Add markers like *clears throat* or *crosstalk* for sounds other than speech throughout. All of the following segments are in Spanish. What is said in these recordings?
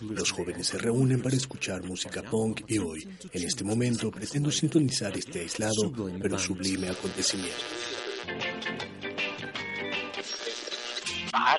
Los jóvenes se reúnen para escuchar música punk y hoy, en este momento, pretendo sintonizar este aislado pero sublime acontecimiento. Ah,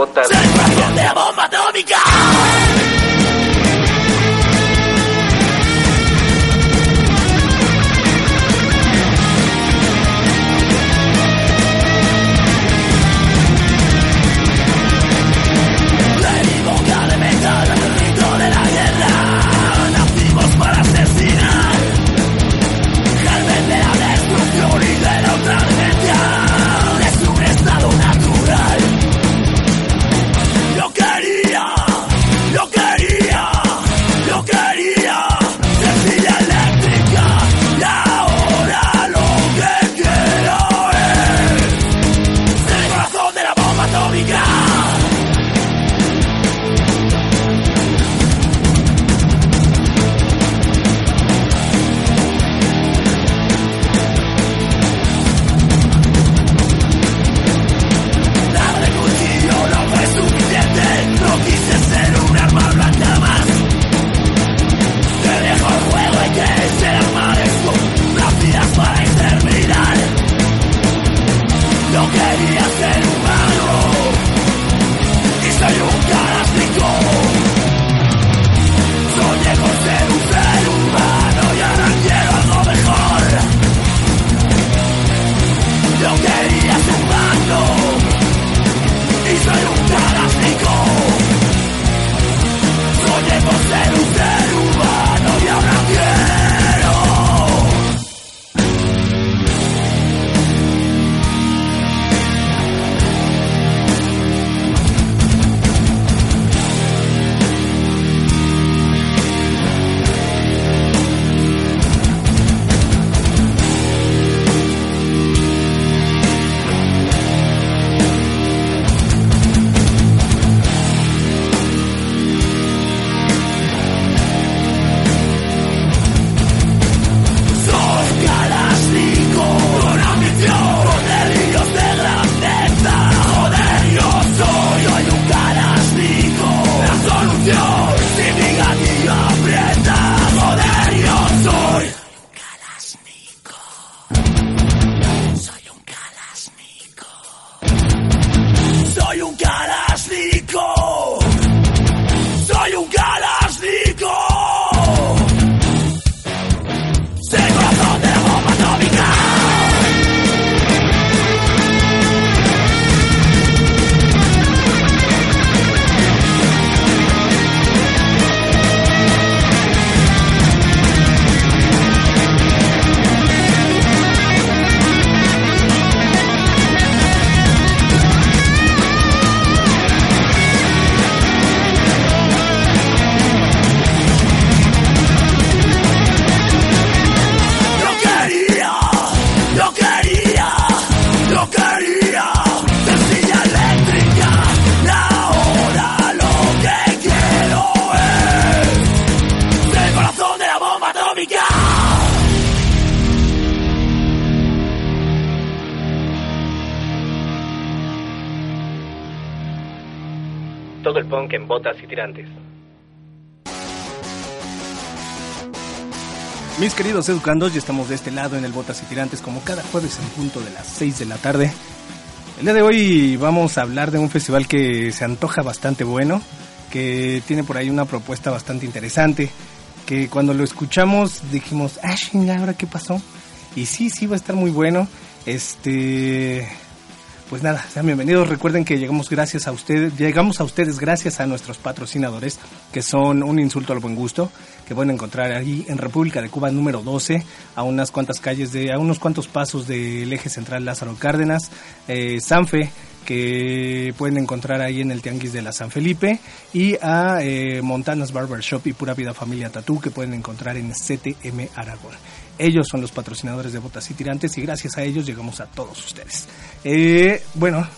botas. Tirantes. Mis queridos educandos, ya estamos de este lado en el Botas y Tirantes como cada jueves en punto de las 6 de la tarde. El día de hoy vamos a hablar de un festival que se antoja bastante bueno, que tiene por ahí una propuesta bastante interesante, que cuando lo escuchamos dijimos, ah, chinga, ¿ahora qué pasó? Y sí, sí, va a estar muy bueno. Este, pues nada, sean bienvenidos. Recuerden que llegamos gracias a ustedes, llegamos a ustedes gracias a nuestros patrocinadores, que son un insulto al buen gusto, que pueden encontrar ahí en República de Cuba número 12, a unas cuantas calles de, a unos cuantos pasos del eje central Lázaro Cárdenas, eh, Sanfe, que pueden encontrar ahí en el Tianguis de la San Felipe, y a eh, Montanas Barber Shop y Pura Vida Familia Tatú, que pueden encontrar en CTM Aragón. Ellos son los patrocinadores de Botas y Tirantes y gracias a ellos llegamos a todos ustedes. Eh, bueno,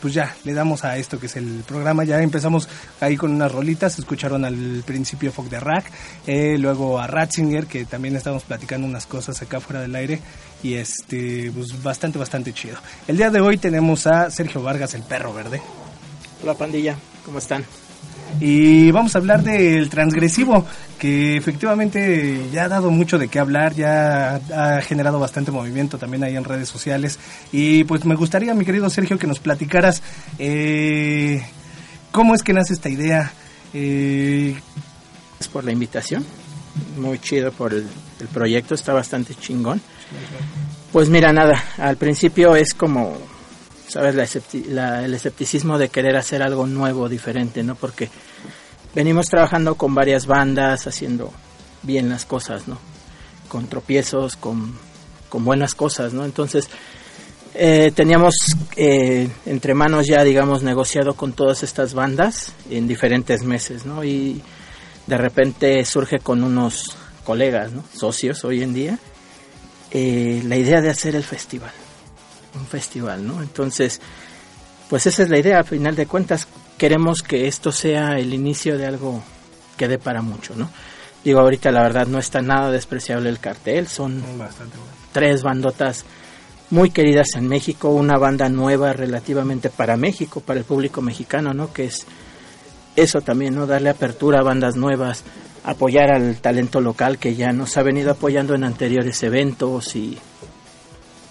pues ya le damos a esto que es el programa. Ya empezamos ahí con unas rolitas. Escucharon al principio Fog de Rack, eh, luego a Ratzinger, que también estamos platicando unas cosas acá fuera del aire. Y este, pues bastante, bastante chido. El día de hoy tenemos a Sergio Vargas, el perro verde. Hola pandilla, ¿cómo están? Y vamos a hablar del transgresivo, que efectivamente ya ha dado mucho de qué hablar, ya ha generado bastante movimiento también ahí en redes sociales. Y pues me gustaría, mi querido Sergio, que nos platicaras eh, cómo es que nace esta idea. Eh... Es por la invitación, muy chido por el, el proyecto, está bastante chingón. Pues mira, nada, al principio es como ¿sabes? La, el escepticismo de querer hacer algo nuevo, diferente, ¿no? Porque venimos trabajando con varias bandas, haciendo bien las cosas, ¿no? Con tropiezos, con, con buenas cosas, ¿no? Entonces, eh, teníamos eh, entre manos ya, digamos, negociado con todas estas bandas en diferentes meses, ¿no? Y de repente surge con unos colegas. Socios hoy en día, eh, la idea de hacer el festival un festival, ¿no? Entonces, pues esa es la idea, a final de cuentas queremos que esto sea el inicio de algo que dé para mucho, ¿no? Digo, ahorita la verdad no está nada despreciable el cartel, son tres bandotas muy queridas en México, una banda nueva relativamente para México, para el público mexicano, ¿no? Que es eso también, ¿no? Darle apertura a bandas nuevas, apoyar al talento local que ya nos ha venido apoyando en anteriores eventos y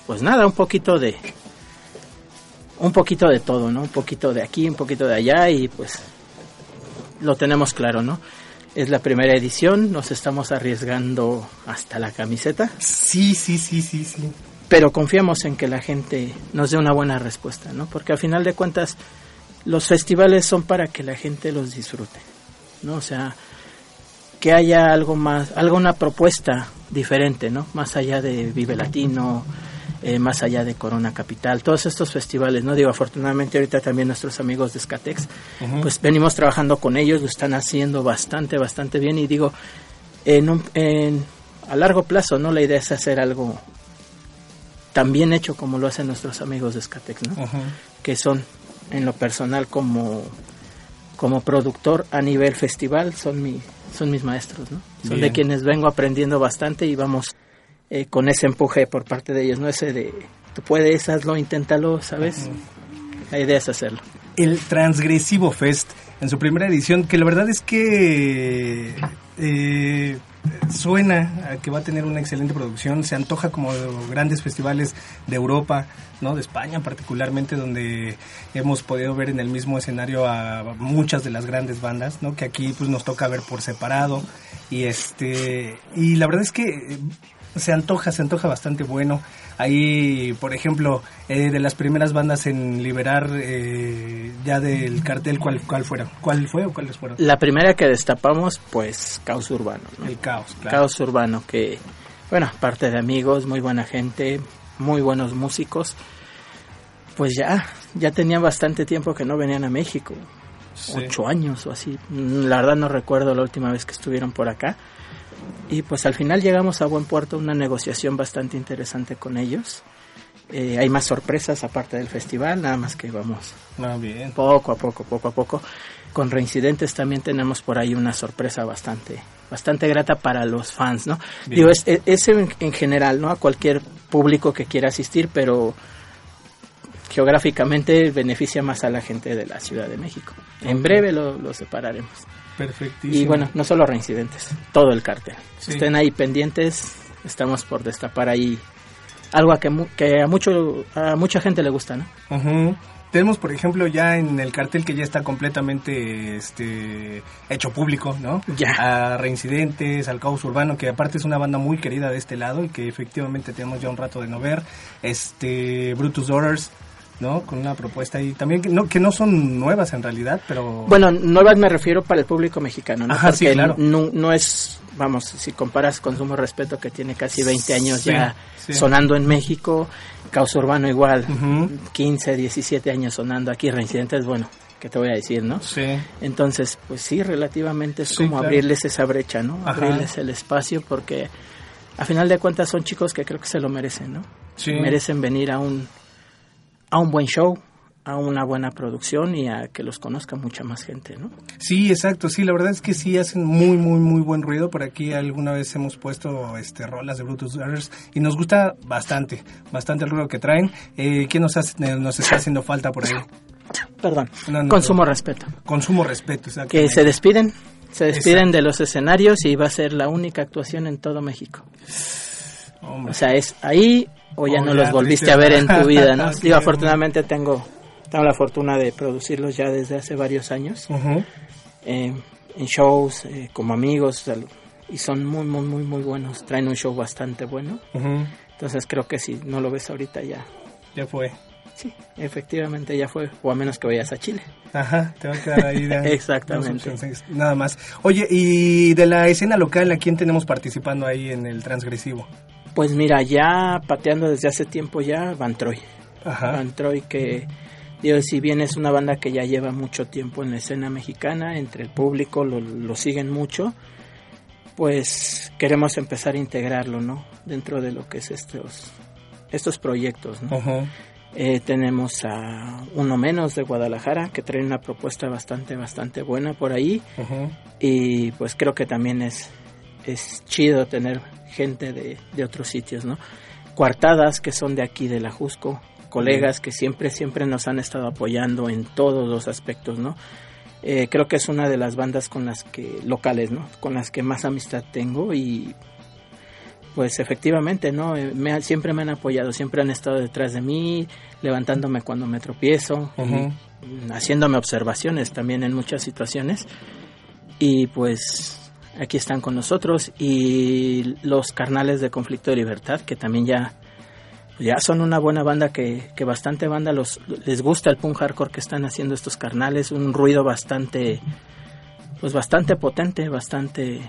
pues nada, un poquito de un poquito de todo, ¿no? Un poquito de aquí, un poquito de allá y pues lo tenemos claro, ¿no? Es la primera edición, nos estamos arriesgando hasta la camiseta. Sí, sí, sí, sí, sí. Pero confiamos en que la gente nos dé una buena respuesta, ¿no? Porque a final de cuentas los festivales son para que la gente los disfrute, ¿no? O sea, que haya algo más, alguna propuesta diferente, ¿no? Más allá de Vive Latino, eh, más allá de Corona Capital, todos estos festivales, ¿no? Digo, afortunadamente ahorita también nuestros amigos de Skatex, pues venimos trabajando con ellos, lo están haciendo bastante, bastante bien y digo, en, en a largo plazo, ¿no? La idea es hacer algo tan bien hecho como lo hacen nuestros amigos de Skatex, ¿no? Que son, en lo personal, como, como productor a nivel festival, son, mi, son mis maestros, ¿no? Son de quienes vengo aprendiendo bastante y vamos eh, con ese empuje por parte de ellos, no ese de tú puedes, hazlo, inténtalo, ¿sabes? La idea es hacerlo. El Transgresivo Fest en su primera edición, que la verdad es que eh, suena a que va a tener una excelente producción, se antoja como grandes festivales de Europa, ¿no? de España particularmente, donde hemos podido ver en el mismo escenario a muchas de las grandes bandas, ¿no? que aquí pues nos toca ver por separado y este y la verdad es que se antoja, se antoja bastante bueno. Ahí, por ejemplo, eh, de las primeras bandas en liberar eh, ya del cartel, ¿cuál, ¿cuál fueron? ¿Cuál fue o cuáles fueron? La primera que destapamos, pues, Caos Urbano. El Caos, claro. Caos Urbano, que, bueno, parte de amigos, muy buena gente, muy buenos músicos. Pues ya, ya tenía bastante tiempo que no venían a México. Ocho años o así. La verdad no recuerdo la última vez que estuvieron por acá y pues al final llegamos a buen puerto, una negociación bastante interesante con ellos. Eh, hay más sorpresas aparte del festival, nada más que vamos ah, bien. poco a poco, poco a poco. Con reincidentes también tenemos por ahí una sorpresa bastante, bastante grata para los fans, ¿no? Digo, es, es en, en, general, ¿no? A cualquier público que quiera asistir, pero geográficamente beneficia más a la gente de la Ciudad de México. En breve lo, lo separaremos. Perfectísimo. Y bueno, no solo reincidentes, todo el cartel. Si estén ahí pendientes, estamos por destapar ahí algo a que, que a mucho a mucha gente le gusta, ¿no? Uh Tenemos, por ejemplo, ya en el cartel que ya está completamente este, hecho público, ¿no? Ya. A Reincidentes, al Caos Urbano, que aparte es una banda muy querida de este lado y que efectivamente tenemos ya un rato de no ver. Este, Brutus Orders, ¿no? Con una propuesta ahí también que no, que no son nuevas en realidad, pero... Bueno, nuevas me refiero para el público mexicano, ¿no? Ajá, Porque sí, claro. no, no es, vamos, si comparas con Sumo Respeto que tiene casi 20 años Sí, ya sí. sonando en México, Caos Urbano igual, Ujú. 15, 17 años sonando aquí, Reincidentes, bueno, ¿qué te voy a decir, no? Sí. Entonces, pues sí, relativamente es Sí, como claro. abrirles esa brecha, ¿no? Ajá. Abrirles el espacio porque a final de cuentas son chicos que creo que se lo merecen, ¿no? Sí. Merecen venir a un a un buen show, a una buena producción y a que los conozca mucha más gente, ¿no? Sí, exacto, sí, la verdad es que sí hacen muy, muy, muy buen ruido. Por aquí alguna vez hemos puesto este rolas de Brutus Brothers y nos gusta bastante, bastante el ruido que traen. Eh, ¿Qué nos, hace- eh, nos está haciendo falta por ahí? Perdón. No, no, Con no. sumo respeto. Consumo respeto, Que se despiden, se despiden Exacto. de los escenarios y va a ser la única actuación en todo México. Hombre. O sea, es ahí o ya Oh, no ya, los volviste a ver en tu vida, ¿no? *laughs* Digo, afortunadamente tengo, tengo la fortuna de producirlos ya desde hace varios años, eh, en shows, eh, como amigos, y son muy, muy, muy, muy buenos. Traen un show bastante bueno. Entonces creo que si no lo ves ahorita ya, Ya fue. sí, efectivamente ya fue, o a menos que vayas a Chile. Ajá, te va a quedar ahí. *laughs* de- Exactamente. Nada más. Oye, y de la escena local, ¿a quién tenemos participando ahí en el transgresivo? Pues mira, ya pateando desde hace tiempo ya Van Troy. Ajá. Van Troy que, digo, si bien es una banda que ya lleva mucho tiempo en la escena mexicana, entre el público lo, lo siguen mucho, pues queremos empezar a integrarlo, ¿no? Dentro de lo que es estos, estos proyectos, ¿no? Eh, tenemos a uno menos de Guadalajara que trae una propuesta bastante, bastante buena por ahí y pues creo que también es, es chido tener gente de, de otros sitios, ¿no? Cuartadas que son de aquí de la Jusco, colegas que siempre, siempre nos han estado apoyando en todos los aspectos, ¿no? Eh, creo que es una de las bandas con las que, locales, ¿no? Con las que más amistad tengo y pues efectivamente, ¿no? Eh, me siempre me han apoyado, siempre han estado detrás de mí, levantándome cuando me tropiezo, mm, haciéndome observaciones también en muchas situaciones. Y pues aquí están con nosotros y los carnales de Conflicto de Libertad, que también ya, ya son una buena banda que, que bastante banda los, les gusta el punk hardcore que están haciendo estos carnales, un ruido bastante, pues bastante potente, bastante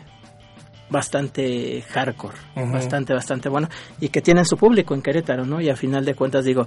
bastante hardcore, bastante, bastante bueno, y que tienen su público en Querétaro, ¿no? Y a final de cuentas digo,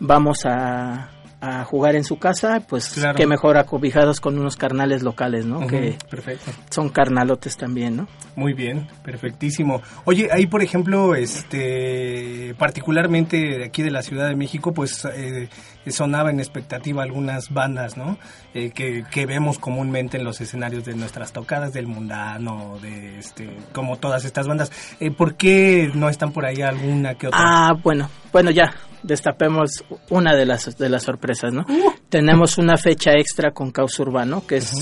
vamos a, a jugar en su casa, pues Claro. qué mejor acobijados con unos carnales locales, ¿no? Que Perfecto. son carnalotes también, ¿no? Muy bien, perfectísimo. Oye, ahí por ejemplo, este, particularmente aquí de la Ciudad de México, pues eh, sonaba en expectativa algunas bandas, ¿no? Eh, que, que vemos comúnmente en los escenarios de nuestras tocadas del mundano, de este, como todas estas bandas. Eh, ¿Por qué no están por ahí alguna que otra? Ah, bueno, bueno, ya destapemos una de las de las sorpresas, ¿no? Uh. Tenemos una fecha extra con Caos Urbano que es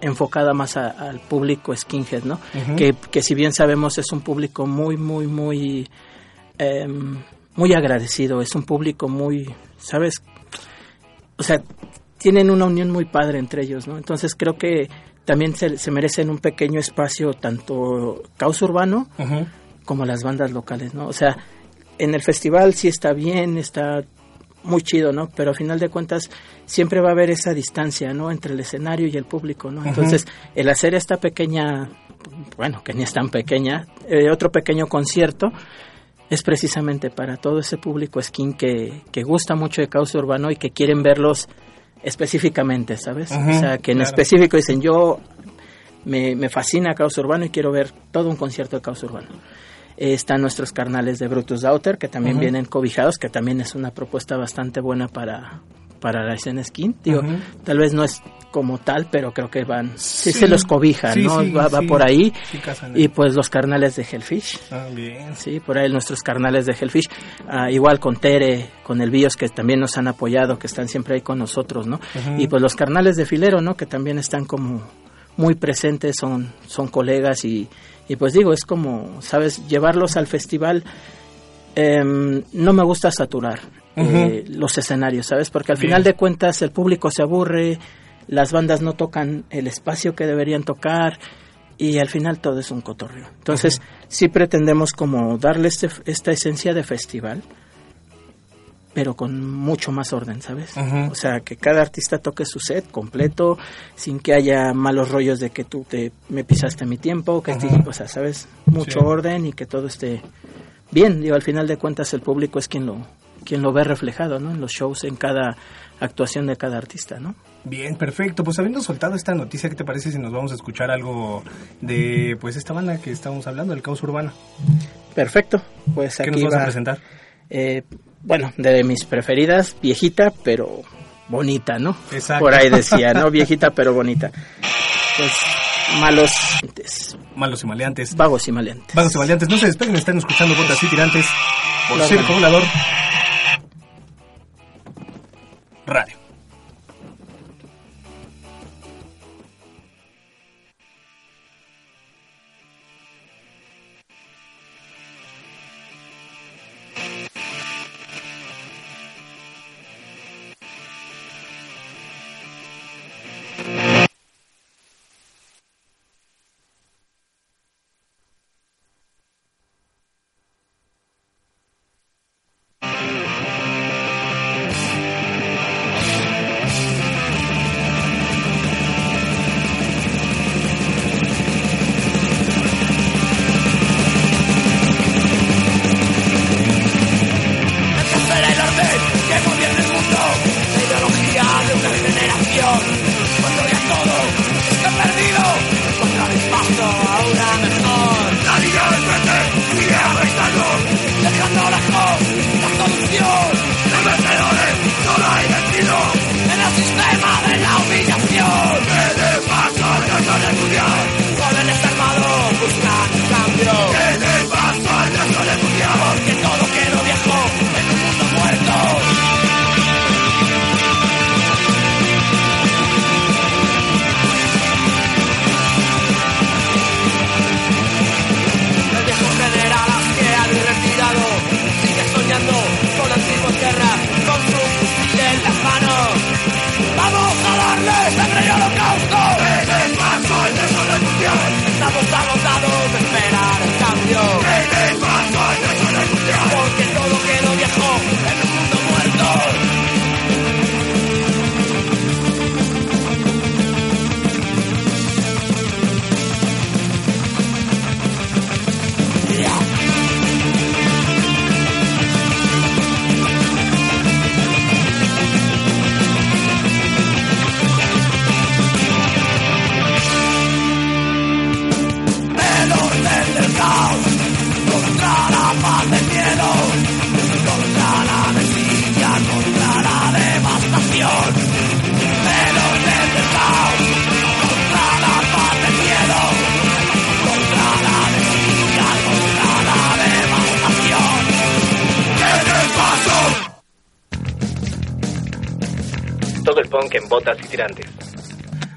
enfocada más a- al público skinhead, ¿no? Que, que si bien sabemos es un público muy, muy, muy, em, muy agradecido, es un público muy, ¿sabes? O sea, tienen una unión muy padre entre ellos, ¿no? Entonces creo que también se, se merecen un pequeño espacio tanto Caos Urbano como las bandas locales, ¿no? O sea, en el festival sí está bien, está muy chido, ¿no? Pero a final de cuentas siempre va a haber esa distancia, ¿no? Entre el escenario y el público, ¿no? Entonces, el hacer esta pequeña, bueno, que ni es tan pequeña, eh, otro pequeño concierto, es precisamente para todo ese público skin que, que gusta mucho de Caos Urbano y que quieren verlos específicamente, ¿sabes? O sea, que en claro. específico dicen, yo me, me fascina Caos Urbano y quiero ver todo un concierto de Caos Urbano. Están nuestros carnales de Brutus Daughter, que también vienen cobijados, que también es una propuesta bastante buena para, para la escena skin. Digo, tal vez no es como tal, pero creo que van, sí, Sí. se los cobija, Sí, ¿no? sí, va, va por ahí. Y pues los carnales de Hellfish. Ah, bien. Sí, por ahí nuestros carnales de Hellfish, Ah, igual con Tere, con el Bios que también nos han apoyado, que están siempre ahí con nosotros, ¿no? Y pues los carnales de Filero, ¿no? Que también están como muy presentes, son, son colegas y, y pues digo, es como, ¿sabes? Llevarlos al festival, em, no me gusta saturar eh, los escenarios, ¿sabes? Porque al Bien. final de cuentas el público se aburre, las bandas no tocan el espacio que deberían tocar y al final todo es un cotorreo. Entonces, sí pretendemos como darle este, esta esencia de festival, pero con mucho más orden, ¿sabes? O sea, que cada artista toque su set completo, sin que haya malos rollos de que tú te me pisaste mi tiempo, que Ujú. o sea, ¿sabes? Mucho Sí. orden y que todo esté bien. Digo, al final de cuentas el público es quien lo quien lo ve reflejado, ¿no? En los shows, en cada actuación de cada artista, ¿no? Bien, perfecto. Pues habiendo soltado esta noticia, ¿qué te parece si nos vamos a escuchar algo de pues esta banda que estábamos hablando, el caos urbano? Perfecto. Pues ¿Qué nos aquí vas a presentar? eh, bueno, de mis preferidas, viejita, pero bonita, ¿no? Exacto. Por ahí decía, ¿no? Viejita, pero bonita. Pues malos, Malos y maleantes. vagos y maleantes. Vagos y maleantes, no se despeguen, están escuchando Botas y Tirantes por. Circo Volador Radio.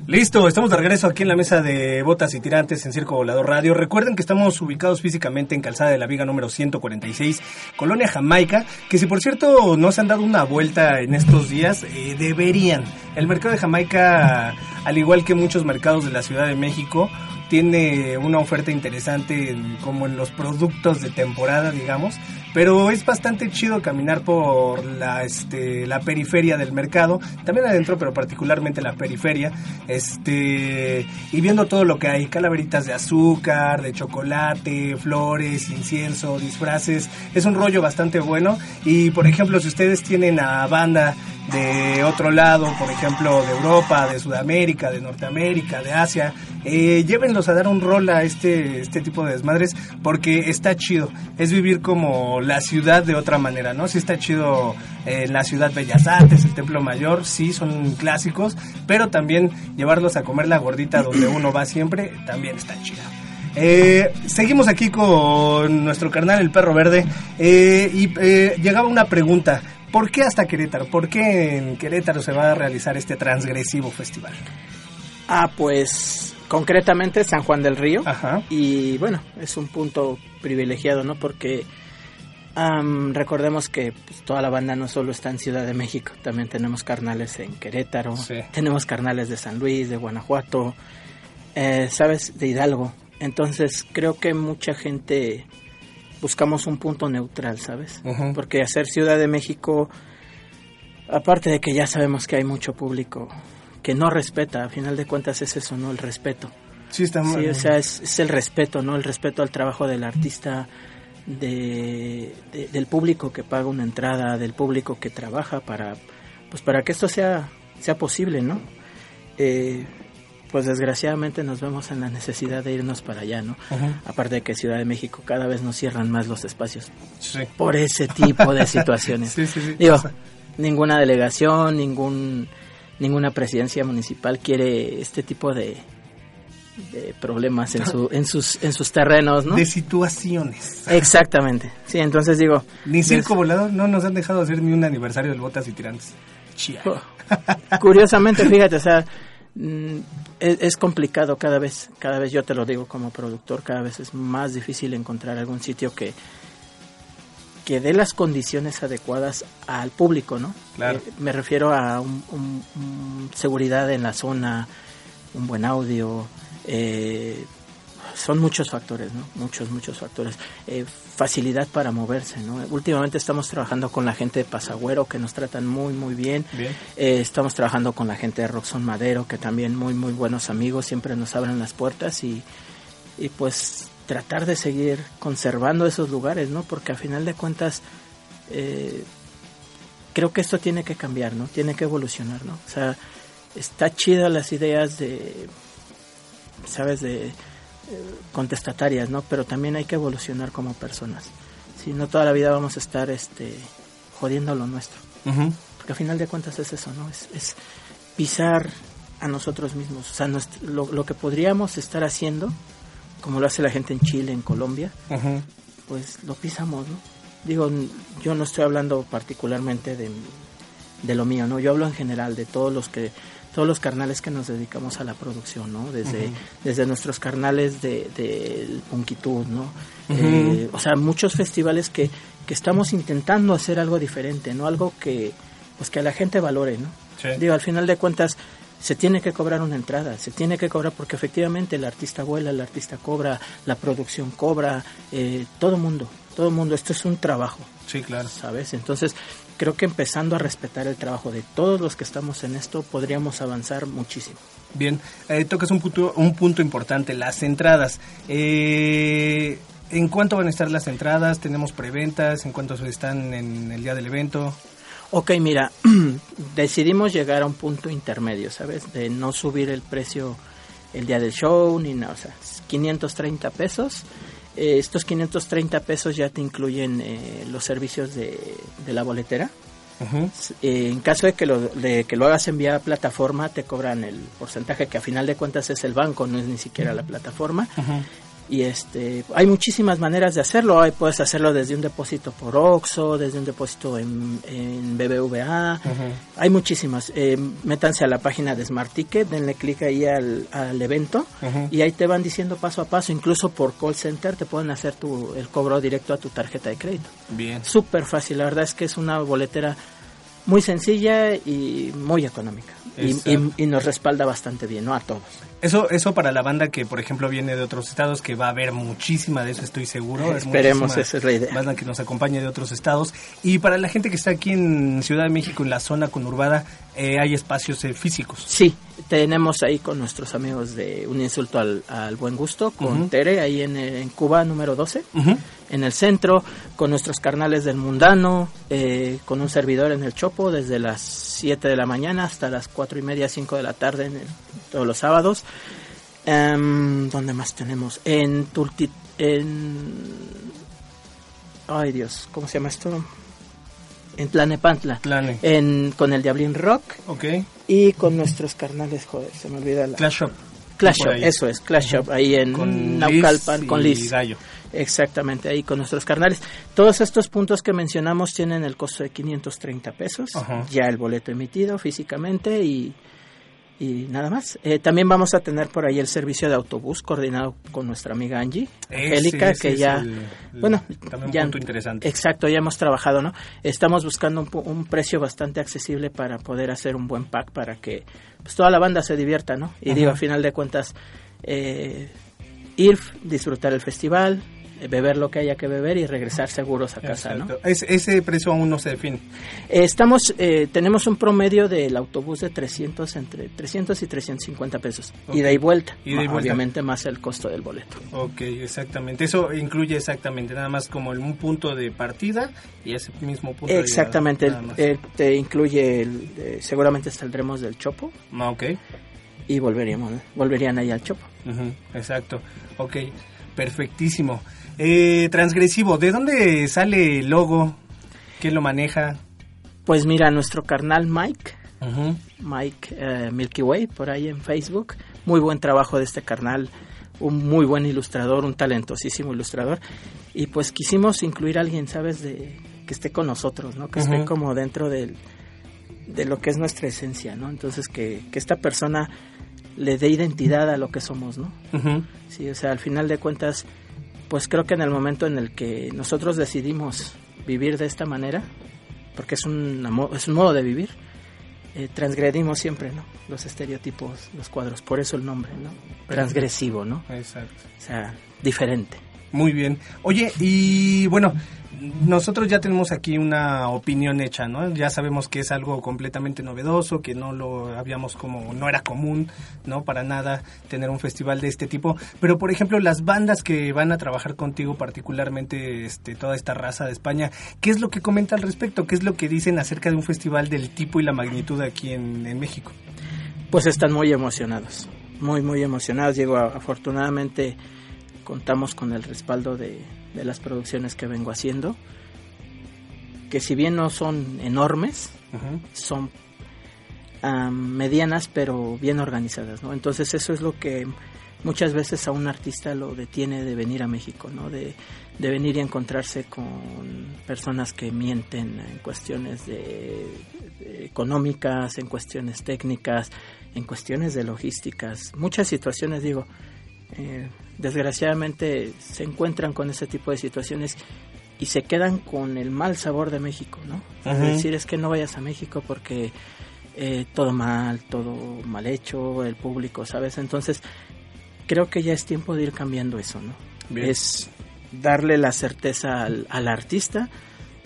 Listo, estamos de regreso aquí en la mesa de Botas y Tirantes en Circo Volador Radio. Recuerden que estamos ubicados físicamente en Calzada de la Viga número 146, Colonia Jamaica, que si por cierto no se han dado una vuelta en estos días, eh, deberían. El mercado de Jamaica, al igual que muchos mercados de la Ciudad de México, tiene una oferta interesante en- como en los productos de temporada, digamos, pero es bastante chido caminar por la este la periferia del mercado, también adentro, pero particularmente la periferia, este y viendo todo lo que hay, calaveritas de azúcar, de chocolate, flores, incienso, disfraces, es un rollo bastante bueno y por ejemplo, si ustedes tienen a banda de otro lado, por ejemplo, de Europa, de Sudamérica, de Norteamérica, de Asia, eh, llévenlos a dar un rol a este, este tipo de desmadres porque está chido. Es vivir como la ciudad de otra manera, ¿no? Sí está chido eh, la ciudad Bellas Artes, el Templo Mayor, sí son clásicos, pero también llevarlos a comer la gordita donde uno va siempre, también está chido. Eh, seguimos aquí con nuestro carnal el perro verde eh, y eh, llegaba una pregunta. ¿Por qué hasta Querétaro? ¿Por qué en Querétaro se va a realizar este transgresivo festival? Ah, pues concretamente San Juan del Río. Ajá. Y bueno, es un punto privilegiado, ¿no? Porque recordemos que pues, toda la banda no solo está en Ciudad de México, también tenemos carnales en Querétaro, Sí. tenemos carnales de San Luis, de Guanajuato, eh, ¿sabes? De Hidalgo. Entonces creo que mucha gente buscamos un punto neutral, ¿sabes? Porque hacer Ciudad de México, aparte de que ya sabemos que hay mucho público que no respeta, a final de cuentas es eso, ¿no? El respeto. Sí, está Sí, o sea, es, es el respeto, ¿no? El respeto al trabajo del artista, de, de- del público que paga una entrada, del público que trabaja para, pues para que esto sea, sea posible, ¿no? Eh, pues desgraciadamente nos vemos en la necesidad de irnos para allá, ¿no? Ujú. Aparte de que Ciudad de México cada vez nos cierran más los espacios Sí. por ese tipo de *laughs* situaciones. Sí, sí, sí. Digo, pasa. ninguna delegación, ningún ninguna presidencia municipal quiere este tipo de, de problemas en su en sus en sus terrenos, ¿no? De situaciones. Exactamente. Sí, entonces digo, Ni circo volador no nos han dejado hacer ni un aniversario del Botas y Tirantes. Chia. Oh. curiosamente, fíjate, o sea, es, es complicado cada vez, cada vez yo te lo digo como productor, cada vez es más difícil encontrar algún sitio que que dé las condiciones adecuadas al público, ¿no? Claro. Eh, me refiero a un, un- un seguridad en la zona, un buen audio, eh, son muchos factores, ¿no? Muchos, muchos factores. Eh, facilidad para moverse, ¿no? Últimamente estamos trabajando con la gente de Pasagüero que nos tratan muy, muy bien. Bien. Eh, estamos trabajando con la gente de Roxon Madero, que también muy, muy buenos amigos, siempre nos abren las puertas y, y pues tratar de seguir conservando esos lugares, ¿no? Porque a final de cuentas eh, creo que esto tiene que cambiar, ¿no? Tiene que evolucionar, ¿no? O sea, está chida las ideas de, ¿sabes? De contestatarias, ¿no? Pero también hay que evolucionar como personas. Si no toda la vida vamos a estar, este, jodiendo lo nuestro. Porque a final de cuentas es eso, ¿no? Es, es pisar a nosotros mismos. O sea, nuestro- lo, lo que podríamos estar haciendo, como lo hace la gente en Chile, en Colombia, pues lo pisamos, ¿no? Digo, yo no estoy hablando particularmente de, de lo mío, ¿no? Yo hablo en general de todos los que todos los carnales que nos dedicamos a la producción, ¿no? Desde, desde nuestros carnales de, del Punkitud, ¿no? Eh, o sea, muchos festivales que, que estamos intentando hacer algo diferente, ¿no? Algo que, pues que a la gente valore, ¿no? Sí. Digo, al final de cuentas, se tiene que cobrar una entrada, se tiene que cobrar porque efectivamente el artista vuela, el artista cobra, la producción cobra, eh, todo mundo, todo mundo, esto es un trabajo, Sí, claro. ¿sabes? Entonces, creo que empezando a respetar el trabajo de todos los que estamos en esto, podríamos avanzar muchísimo. Bien, eh, tocas un punto, un punto importante, las entradas. Eh, ¿En cuánto van a estar las entradas? ¿Tenemos preventas? ¿En cuánto están en el día del evento? Ok, mira, *clears throat* decidimos llegar a un punto intermedio, ¿sabes? De no subir el precio el día del show ni nada, o sea, 530 pesos. Eh, estos 530 pesos ya te incluyen eh, los servicios de, de la boletera. Eh, en caso de que, lo, de que lo hagas en vía plataforma, te cobran el porcentaje que a final de cuentas es el banco, no es ni siquiera la plataforma. Y este, hay muchísimas maneras de hacerlo. Hay, puedes hacerlo desde un depósito por OXO, desde un depósito en, en BBVA. Hay muchísimas. Eh, métanse a la página de Smart Ticket, denle clic ahí al, al evento y ahí te van diciendo paso a paso. Incluso por call center te pueden hacer tu, el cobro directo a tu tarjeta de crédito. Bien. Súper fácil. La verdad es que es una boletera muy sencilla y muy económica. Y- y nos respalda bastante bien, ¿no? A todos. Eso, eso para la banda que, por ejemplo, viene de otros estados, que va a haber muchísima de eso, estoy seguro. Esperemos, muchísima esa es la idea. Banda que nos acompañe de otros estados. Y para la gente que está aquí en Ciudad de México, en la zona conurbada, eh, hay espacios eh, físicos. Sí, tenemos ahí con nuestros amigos de Un Insulto al, al Buen Gusto, con. Tere, ahí en, en Cuba número 12. Ujú. en el centro, con nuestros carnales del Mundano, eh, con un servidor en el Chopo desde las 7 de la mañana hasta las 4 y media, 5 de la tarde en el- todos los sábados. Em, ¿Dónde más tenemos? En Tulti... En... Ay Dios, ¿cómo se llama esto? En Tlanepantla. Tlane. En, con el Diablín Rock Ok. y con nuestros carnales, joder, se me olvida la... Clash Shop. Clash Shop, eso es, Clash Shop, ahí en Con Naucalpan, Liz con y Liz. Gallo. Exactamente, ahí con nuestros carnales. Todos estos puntos que mencionamos tienen el costo de 530 pesos, Ajá. ya el boleto emitido físicamente y, y nada más. Eh, también vamos a tener por ahí el servicio de autobús coordinado con nuestra amiga Angie, Ese- Angélica, ese que ya, el- el- bueno, también un ya, punto interesante. Exacto, ya hemos trabajado, ¿no? Estamos buscando un, un precio bastante accesible para poder hacer un buen pack para que pues, toda la banda se divierta, ¿no? Y Ajá. digo, a final de cuentas, eh, ir, disfrutar el festival, eh, beber lo que haya que beber y regresar seguros a casa, ¿no? Es- ese precio aún no se define. Eh, Estamos, eh, tenemos un promedio del autobús de 300, entre 300 y 350 pesos, Ok. ida y vuelta, y vuelta. obviamente más el costo del boleto. Ok, exactamente. Eso incluye exactamente nada más como el- un punto de partida y ese mismo punto de Exactamente, más. eh, te incluye, el, eh, seguramente saldremos del Chopo Ah, ok. y volveríamos, volverían ahí al Chopo. Exacto. Ok, perfectísimo. Eh, transgresivo, ¿de dónde sale el logo? ¿Quién lo maneja? Pues mira, nuestro carnal Mike, Mike eh, Milky Way, por ahí en Facebook, muy buen trabajo de este carnal, un muy buen ilustrador, un talentosísimo ilustrador, y pues quisimos incluir a alguien, ¿sabes?, de que esté con nosotros, ¿no? Que esté como dentro del, de lo que es nuestra esencia, ¿no? Entonces que, que esta persona le dé identidad a lo que somos, ¿no? Sí, o sea, al final de cuentas, pues creo que en el momento en el que nosotros decidimos vivir de esta manera, porque es un, es un modo de vivir, eh, transgredimos siempre, ¿no? Los estereotipos, los cuadros, por eso el nombre, ¿no? Transgresivo, ¿no? Exacto. O sea, diferente. Muy bien. Oye, y bueno, nosotros ya tenemos aquí una opinión hecha, ¿no? Ya sabemos que es algo completamente novedoso, que no lo habíamos como, no era común, ¿no? Para nada tener un festival de este tipo. Pero, por ejemplo, las bandas que van a trabajar contigo, particularmente este, toda esta raza de España, ¿qué es lo que comenta al respecto? ¿Qué es lo que dicen acerca de un festival del tipo y la magnitud aquí en, México? Pues están muy emocionados, muy, muy emocionados. Digo, afortunadamente contamos con el respaldo de, de las producciones que vengo haciendo, que si bien no son enormes, son am, medianas pero bien organizadas, ¿no? Entonces eso es lo que muchas veces a un artista lo detiene de venir a México, ¿no? De, de venir y encontrarse con personas que mienten en cuestiones de, de económicas, en cuestiones técnicas, en cuestiones de logísticas, muchas situaciones, digo, eh, desgraciadamente se encuentran con ese tipo de situaciones y se quedan con el mal sabor de México, ¿no? Es decir, es que no vayas a México porque eh, todo mal, todo mal hecho, el público, ¿sabes? Entonces, creo que ya es tiempo de ir cambiando eso, ¿no? Bien. Es darle la certeza al, al artista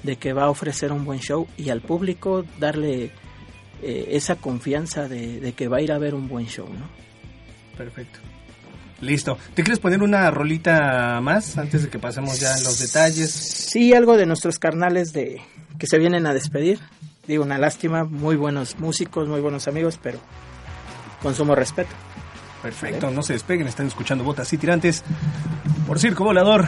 de que va a ofrecer un buen show y al público darle eh, esa confianza de, de que va a ir a ver un buen show, ¿no? Perfecto. Listo. ¿Te quieres poner una rolita más antes de que pasemos ya a los detalles? Sí, algo de nuestros carnales de que se vienen a despedir. Digo, una lástima, muy buenos músicos, muy buenos amigos, pero con sumo respeto. Perfecto, no se despeguen, están escuchando Botas y Tirantes por Circo Volador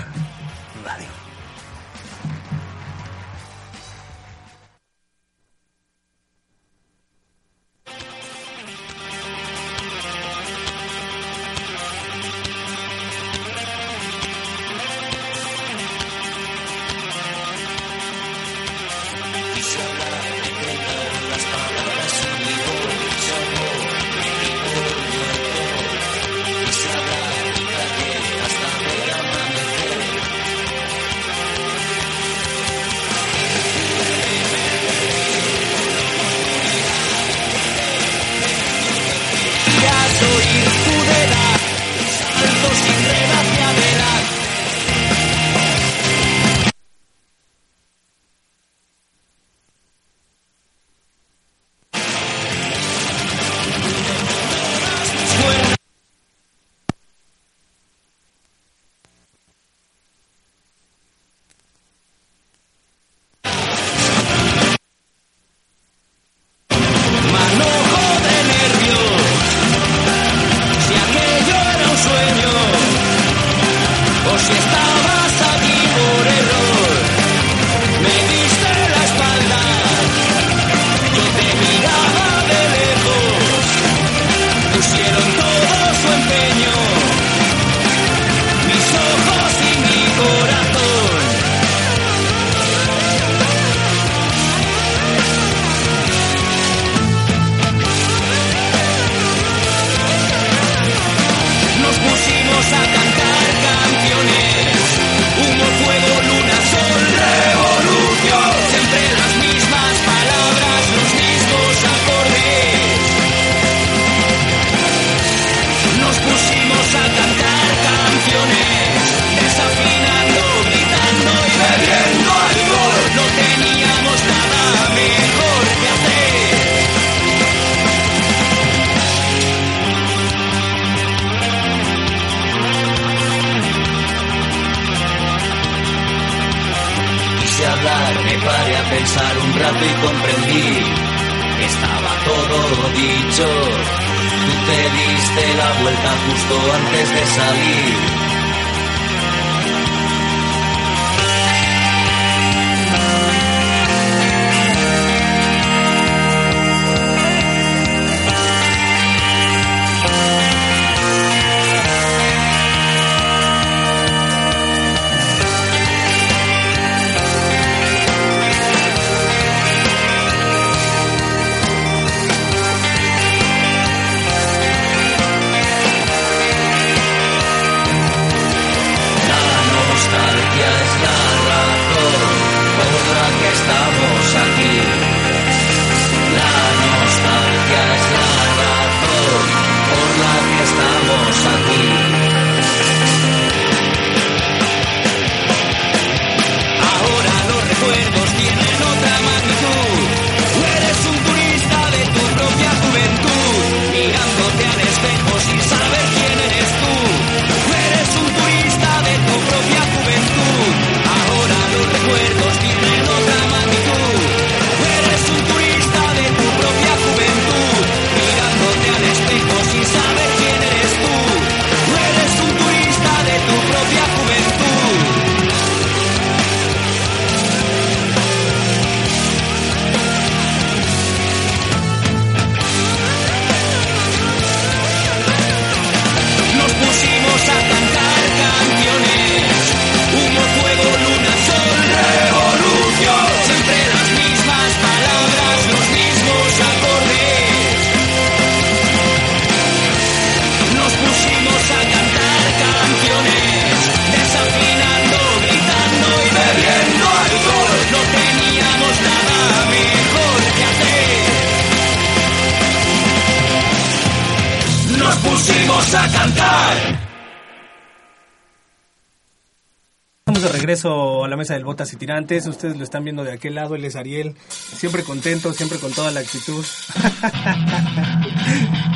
mesa del Botas y Tirantes. Ustedes lo están viendo de aquel lado. Él es Ariel. Siempre contento, siempre con toda la actitud. *laughs*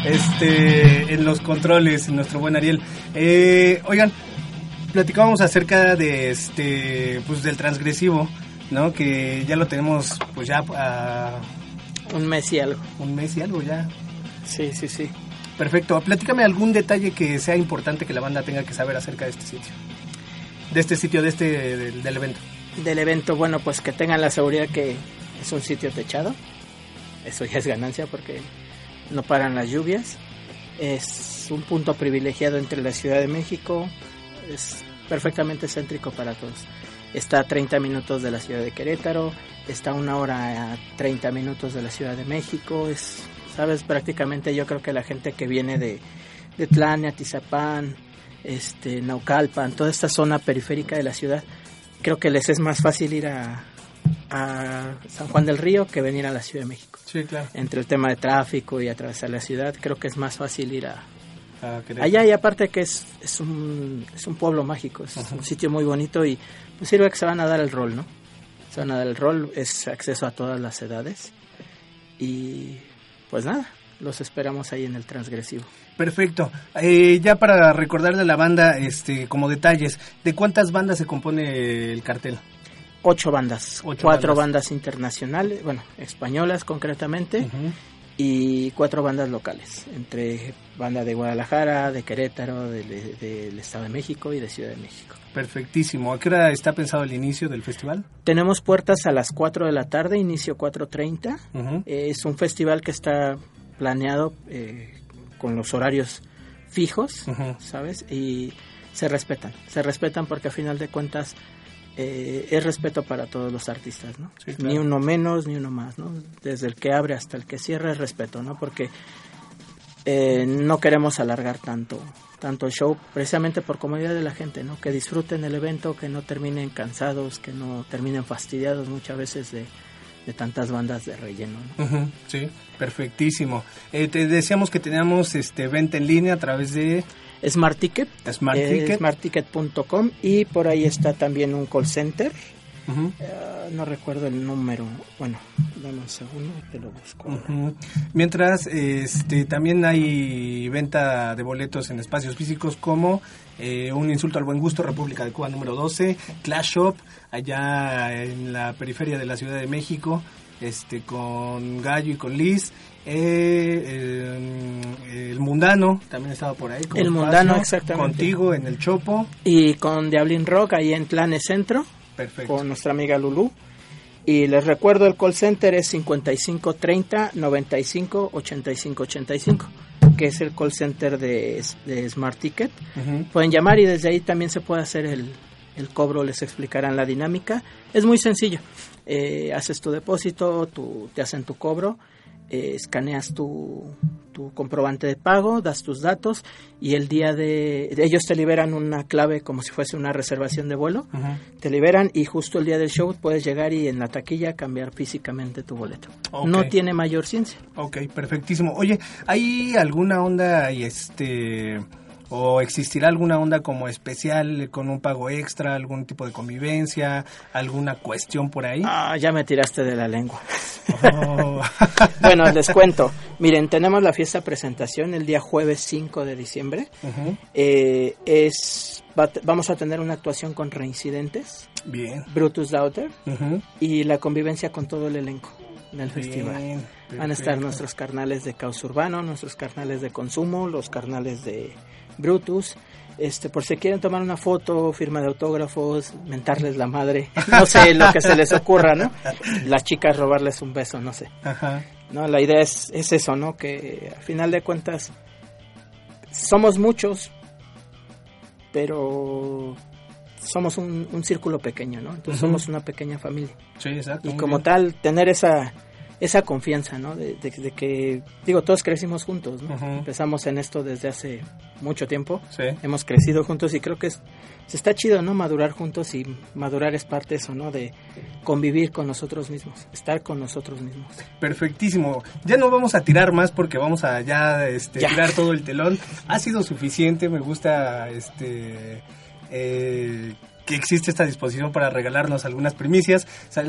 este, en los controles, nuestro buen Ariel. Eh, oigan, platicábamos acerca de este, pues del transgresivo, ¿no? Que ya lo tenemos, pues ya a... Un mes y algo. Un mes y algo ya. Sí, sí, sí. Perfecto. Platícame algún detalle que sea importante que la banda tenga que saber acerca de este sitio de este sitio, de este del, evento? Del evento, bueno, pues que tengan la seguridad que es un sitio techado. Eso ya es ganancia porque no paran las lluvias. Es un punto privilegiado entre la Ciudad de México. Es perfectamente céntrico para todos. Está a 30 minutos de la ciudad de Querétaro, está a una hora a 30 minutos de la Ciudad de México. Es, sabes, prácticamente yo creo que la gente que viene de, de Tlania, Tizapán, este, Naucalpan, toda esta zona periférica de la ciudad, creo que les es más fácil ir a, a San Juan del Río que venir a la Ciudad de México. Sí, claro. Entre el tema de tráfico y atravesar la ciudad, creo que es más fácil ir a, allá y aparte que es, es, un, es un pueblo mágico, es un sitio muy bonito y pues sirve que se van a dar el rol, ¿no? Se van a dar el rol, es acceso a todas las edades y pues nada, los esperamos ahí en el transgresivo. Perfecto. Eh, ya para recordarle a la banda, este, como detalles, ¿de cuántas bandas se compone el cartel? Ocho bandas, cuatro bandas. internacionales, bueno, españolas concretamente, y cuatro bandas locales, entre banda de Guadalajara, de Querétaro, del Estado de México y de Ciudad de México. Perfectísimo. ¿A qué hora está pensado el inicio del festival? Tenemos puertas a las 4 de la tarde, inicio 4.30. es un festival que está planeado eh, con los horarios fijos, ¿sabes? Y se respetan, se respetan porque a final de cuentas eh, es respeto para todos los artistas, ¿no? Ni uno menos, ni uno más, ¿no? Desde el que abre hasta el que cierra es respeto, ¿no? Porque eh, no queremos alargar tanto tanto el show precisamente por comodidad de la gente, ¿no? Que disfruten el evento, que no terminen cansados, que no terminen fastidiados muchas veces de, de tantas bandas de relleno. sí, perfectísimo. Eh, te decíamos que teníamos este venta en línea a través de Smart Ticket, Smart Ticket. smartticket.com y por ahí está también un call center Eh, no recuerdo el número. Bueno, dame un segundo, te lo busco. Mientras, este, también hay venta de boletos en espacios físicos como eh, Un Insulto al Buen Gusto, República de Cuba número 12, Clash Shop, allá en la periferia de la Ciudad de México, este, con Gallo y con Liz. Eh, eh, el Mundano también estaba por ahí. como El Mundano, exactamente. Contigo en el Chopo. Y con Diablin Rock ahí en Planes Centro, Perfecto. con nuestra amiga Lulu. Y les recuerdo, el call center es 55 30 95 85 85, que es el call center de, de Smart Ticket. Pueden llamar y desde ahí también se puede hacer el, el cobro, les explicarán la dinámica. Es muy sencillo. Eh, haces tu depósito, tu, te hacen tu cobro, eh, escaneas tu, tu comprobante de pago, das tus datos y el día de, ellos te liberan una clave como si fuese una reservación de vuelo. Te liberan y justo el día del show puedes llegar y en la taquilla cambiar físicamente tu boleto. No tiene mayor ciencia. Ok, perfectísimo. Oye, ¿hay alguna onda y este o existirá alguna onda como especial con un pago extra, algún tipo de convivencia, alguna cuestión por ahí? Ah, ya me tiraste de la lengua. Oh. *laughs* *laughs* bueno, les cuento. Miren, tenemos la fiesta presentación el día jueves 5 de diciembre. Eh, es va- vamos a tener una actuación con reincidentes, Bien. Brutus Ujú, y la convivencia con todo el elenco del festival. bien, Van a estar nuestros carnales de Caos Urbano, nuestros carnales de Consumo, los carnales de Brutus. Este, por si quieren tomar una foto, firma de autógrafos, mentarles la madre, *laughs* no sé lo que se les ocurra, ¿no? Las chicas robarles un beso, no sé. Ajá. No, la idea es, es eso, ¿no? Que al final de cuentas somos muchos, pero somos un, un círculo pequeño, ¿no? Entonces somos una pequeña familia. Sí, exacto. Y como bien. tal, tener esa esa confianza, ¿no? De, de- de que, digo, todos crecimos juntos, ¿no? Empezamos en esto desde hace mucho tiempo. Sí. Hemos crecido juntos y creo que es, está chido, ¿no? Madurar juntos y madurar es parte de eso, ¿no? De convivir con nosotros mismos, estar con nosotros mismos. Perfectísimo. Ya no vamos a tirar más porque vamos a ya, este, Ya. tirar todo el telón. Ha sido suficiente. Me gusta este eh, que existe esta disposición para regalarnos algunas primicias.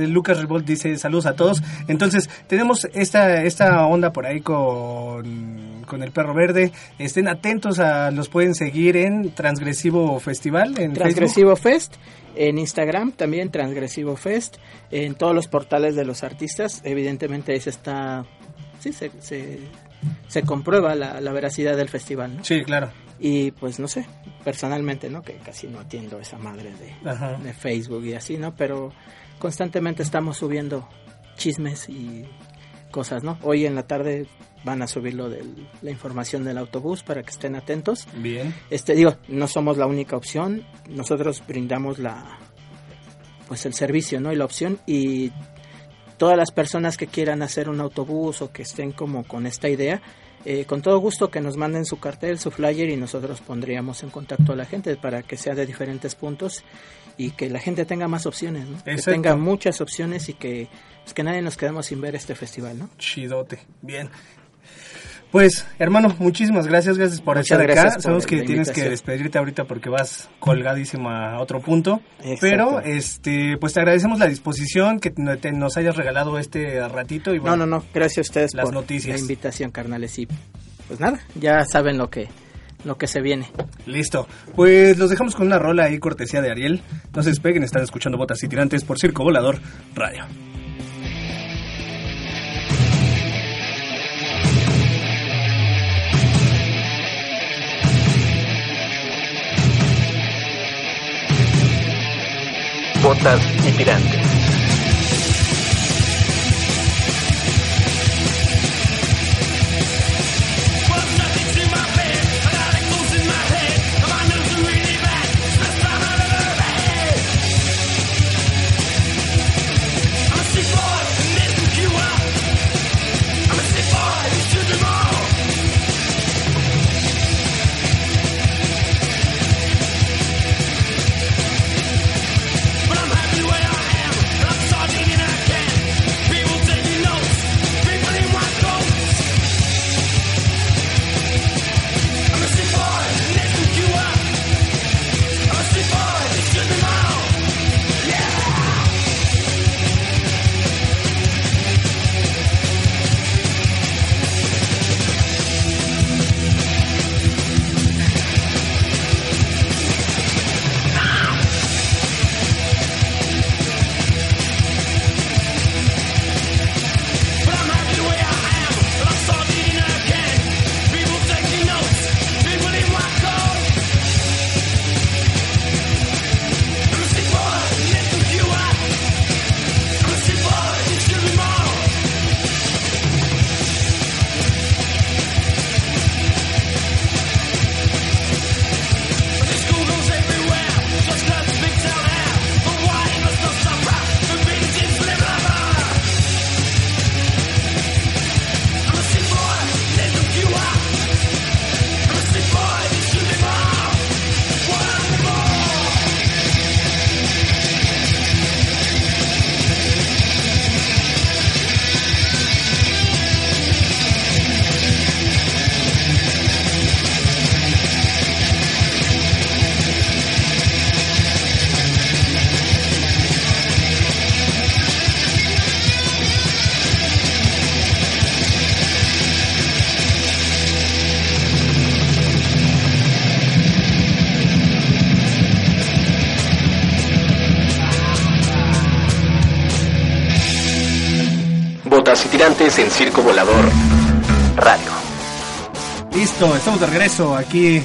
Lucas Revolt dice saludos a todos. Entonces tenemos esta esta onda por ahí con con el perro verde. Estén atentos a los pueden seguir en Transgresivo Festival en. Transgresivo Fest, en Instagram también Transgresivo Fest, en todos los portales de los artistas, evidentemente ahí se está, sí, se, se, se comprueba la, la veracidad del festival, ¿no? Sí, claro. Y pues no sé, personalmente, ¿no? Que casi no atiendo esa madre de, de Facebook y así, ¿no? Pero constantemente estamos subiendo chismes y cosas, ¿no? Hoy en la tarde van a subir lo de la información del autobús para que estén atentos. Bien. Este, digo, no somos la única opción, nosotros brindamos la, pues el servicio, ¿no? Y la opción y todas las personas que quieran hacer un autobús o que estén como con esta idea, eh, con todo gusto que nos manden su cartel, su flyer y nosotros pondríamos en contacto a la gente para que sea de diferentes puntos y que la gente tenga más opciones, ¿no? Que tenga muchas opciones y que, pues, que nadie nos quedemos sin ver este festival, ¿no? Chidote. Bien. Pues, hermano, muchísimas gracias, gracias por Muchas estar acá. por Sabemos que tienes que despedirte ahorita porque vas colgadísimo a otro punto. Exacto. Pero, este, pues te agradecemos la disposición que te- nos hayas regalado este ratito y bueno, No, no, no. Gracias a ustedes Las por noticias. la invitación, carnales. Y pues nada, ya saben lo que lo que se viene. listo. Pues los dejamos con una rola ahí cortesía de Ariel. No se despeguen, están escuchando Botas y Tirantes por Circo Volador Radio. Botas y tirantes. Tirantes en Circo Volador Radio. Listo, estamos de regreso aquí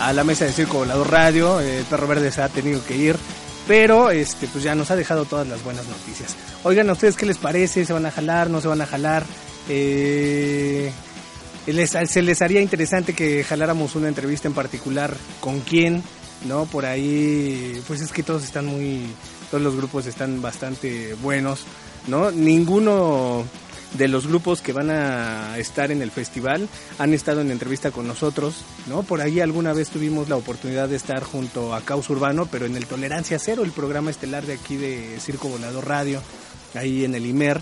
a la mesa de Circo Volador Radio. El perro verde se ha tenido que ir, pero este pues ya nos ha dejado todas las buenas noticias. Oigan, ¿a ustedes qué les parece? ¿Se van a jalar? ¿No se van a jalar? Eh, ¿Se les haría interesante que jaláramos una entrevista en particular? ¿Con quién? ¿No? Por ahí, pues es que todos están muy, todos los grupos están bastante buenos, ¿no? Ninguno de los grupos que van a estar en el festival han estado en entrevista con nosotros, ¿no? Por ahí alguna vez tuvimos la oportunidad de estar junto a Caos Urbano, pero en el Tolerancia Cero, el programa estelar de aquí de Circo Volador Radio, ahí en el IMER.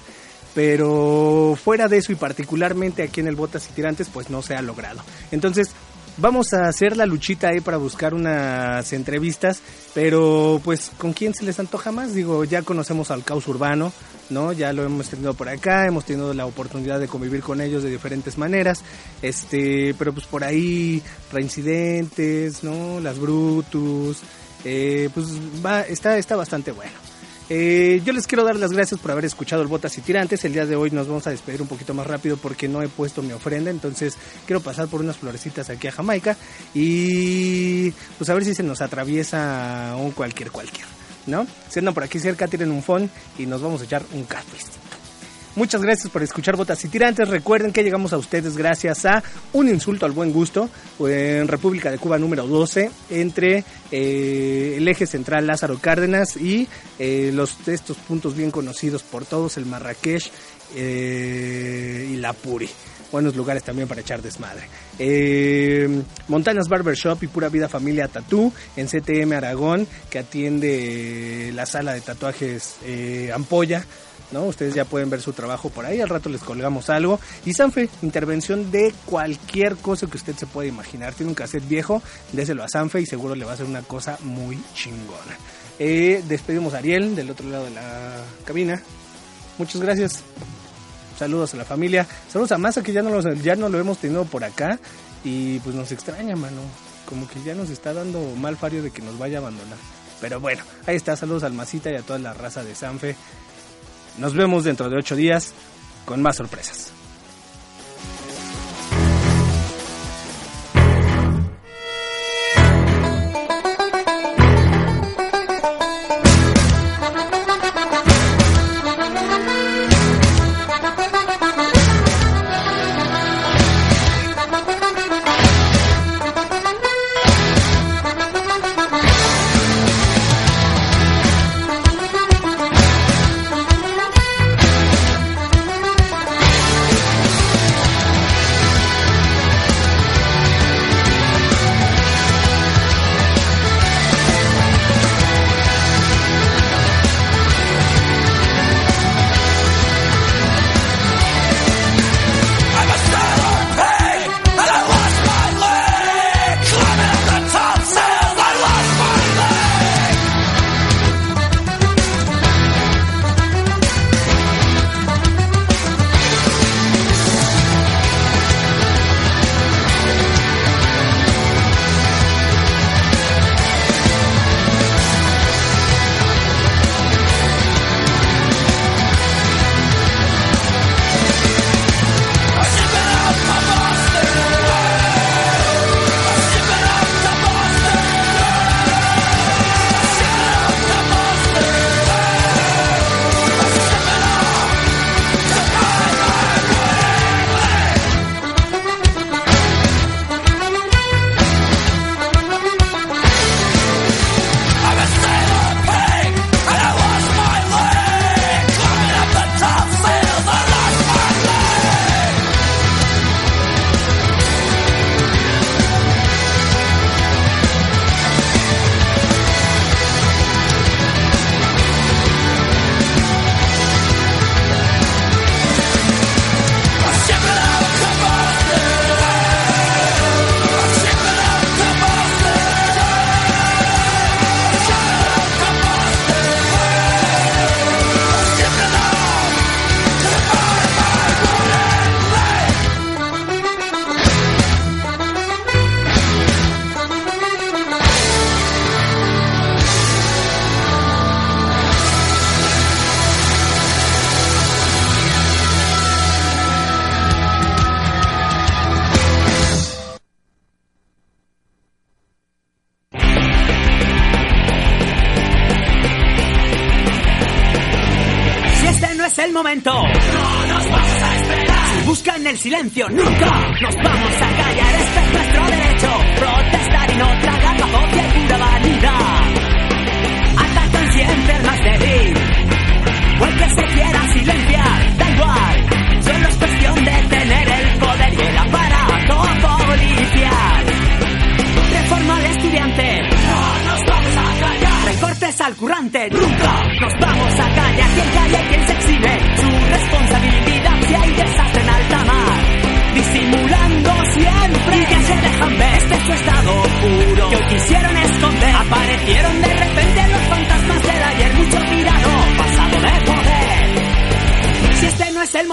Pero fuera de eso y particularmente aquí en el Botas y Tirantes, pues no se ha logrado. Entonces, vamos a hacer la luchita ahí para buscar unas entrevistas, pero pues con quién se les antoja más, digo, ya conocemos al caos urbano, ¿no? Ya lo hemos tenido por acá, hemos tenido la oportunidad de convivir con ellos de diferentes maneras, este, pero pues por ahí reincidentes, ¿no? Las Brutus, eh, pues va, está, está bastante bueno. Eh, yo les quiero dar las gracias por haber escuchado el Botas y Tirantes. El día de hoy nos vamos a despedir un poquito más rápido porque no he puesto mi ofrenda. Entonces quiero pasar por unas florecitas aquí a Jamaica y pues a ver si se nos atraviesa un cualquier cualquier, ¿no? Si andan por aquí cerca, tienen un phone y nos vamos a echar un café. Muchas gracias por escuchar Botas y Tirantes. Recuerden que llegamos a ustedes gracias a un insulto al buen gusto en República de Cuba número 12 entre eh, el eje central Lázaro Cárdenas y eh, los estos puntos bien conocidos por todos, el Marrakech eh, y la Puri. Buenos lugares también para echar desmadre. Eh, Montanas Barbershop y Pura Vida Familia Tatú en CTM Aragón, que atiende la sala de tatuajes eh, Ampolla. ¿no? Ustedes ya pueden ver su trabajo por ahí, al rato les colgamos algo. Y Sanfe, intervención de cualquier cosa que usted se pueda imaginar. Tiene un cassette viejo, déselo a Sanfe y seguro le va a hacer una cosa muy chingona. Eh, despedimos a Ariel del otro lado de la cabina. Muchas gracias. Saludos a la familia. Saludos a Masa que ya no, los- ya no lo hemos tenido por acá. Y pues nos extraña, mano. Como que ya nos está dando mal fario de que nos vaya a abandonar. Pero bueno, ahí está. Saludos al Masita y a toda la raza de Sanfe. Nos vemos dentro de ocho días con más sorpresas.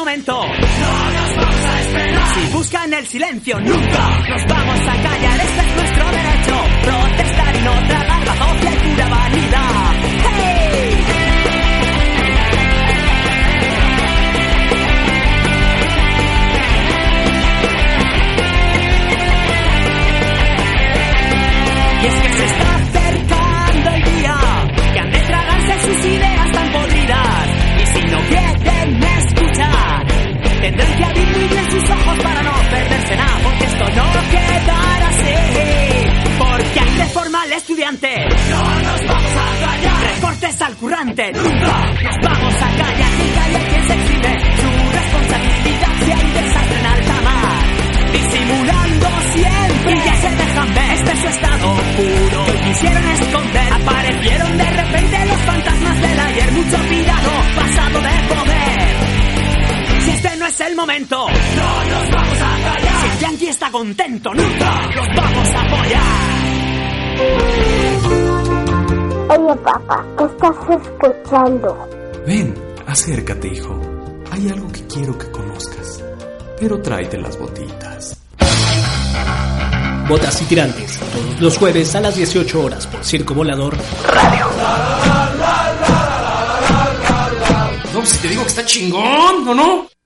No nos vamos a esperar. Si buscan el silencio, nunca nos vamos a callar. Este es nuestro derecho. Protestar y no tragar copia y pura vanidad. ¡Hey! Y es que se está acercando el día que han de tragarse sus ideas sus ojos para no perderse nada, porque esto no quedará así. Porque hay reforma al estudiante. No nos vamos a callar. Recortes al currante. Nunca nos vamos a callar. Quien calla, quien se exhibe. Su responsabilidad si hay desastre en alta mar. Disimulando siempre. Y ya se dejan ver. Este es su estado puro. Hoy quisieron esconder. Aparecieron de repente los fantasmas del ayer. Mucho tirano. Pasado de poder. Es el momento, no nos vamos a callar. Si el yankee está contento, nunca los vamos a apoyar. Oye, papá, ¿qué estás escuchando? Ven, acércate, hijo. Hay algo que quiero que conozcas. Pero tráete las botitas. Botas y tirantes, todos los jueves a las 18 horas por Circo Volador. No, si te digo que está chingón, ¿o no?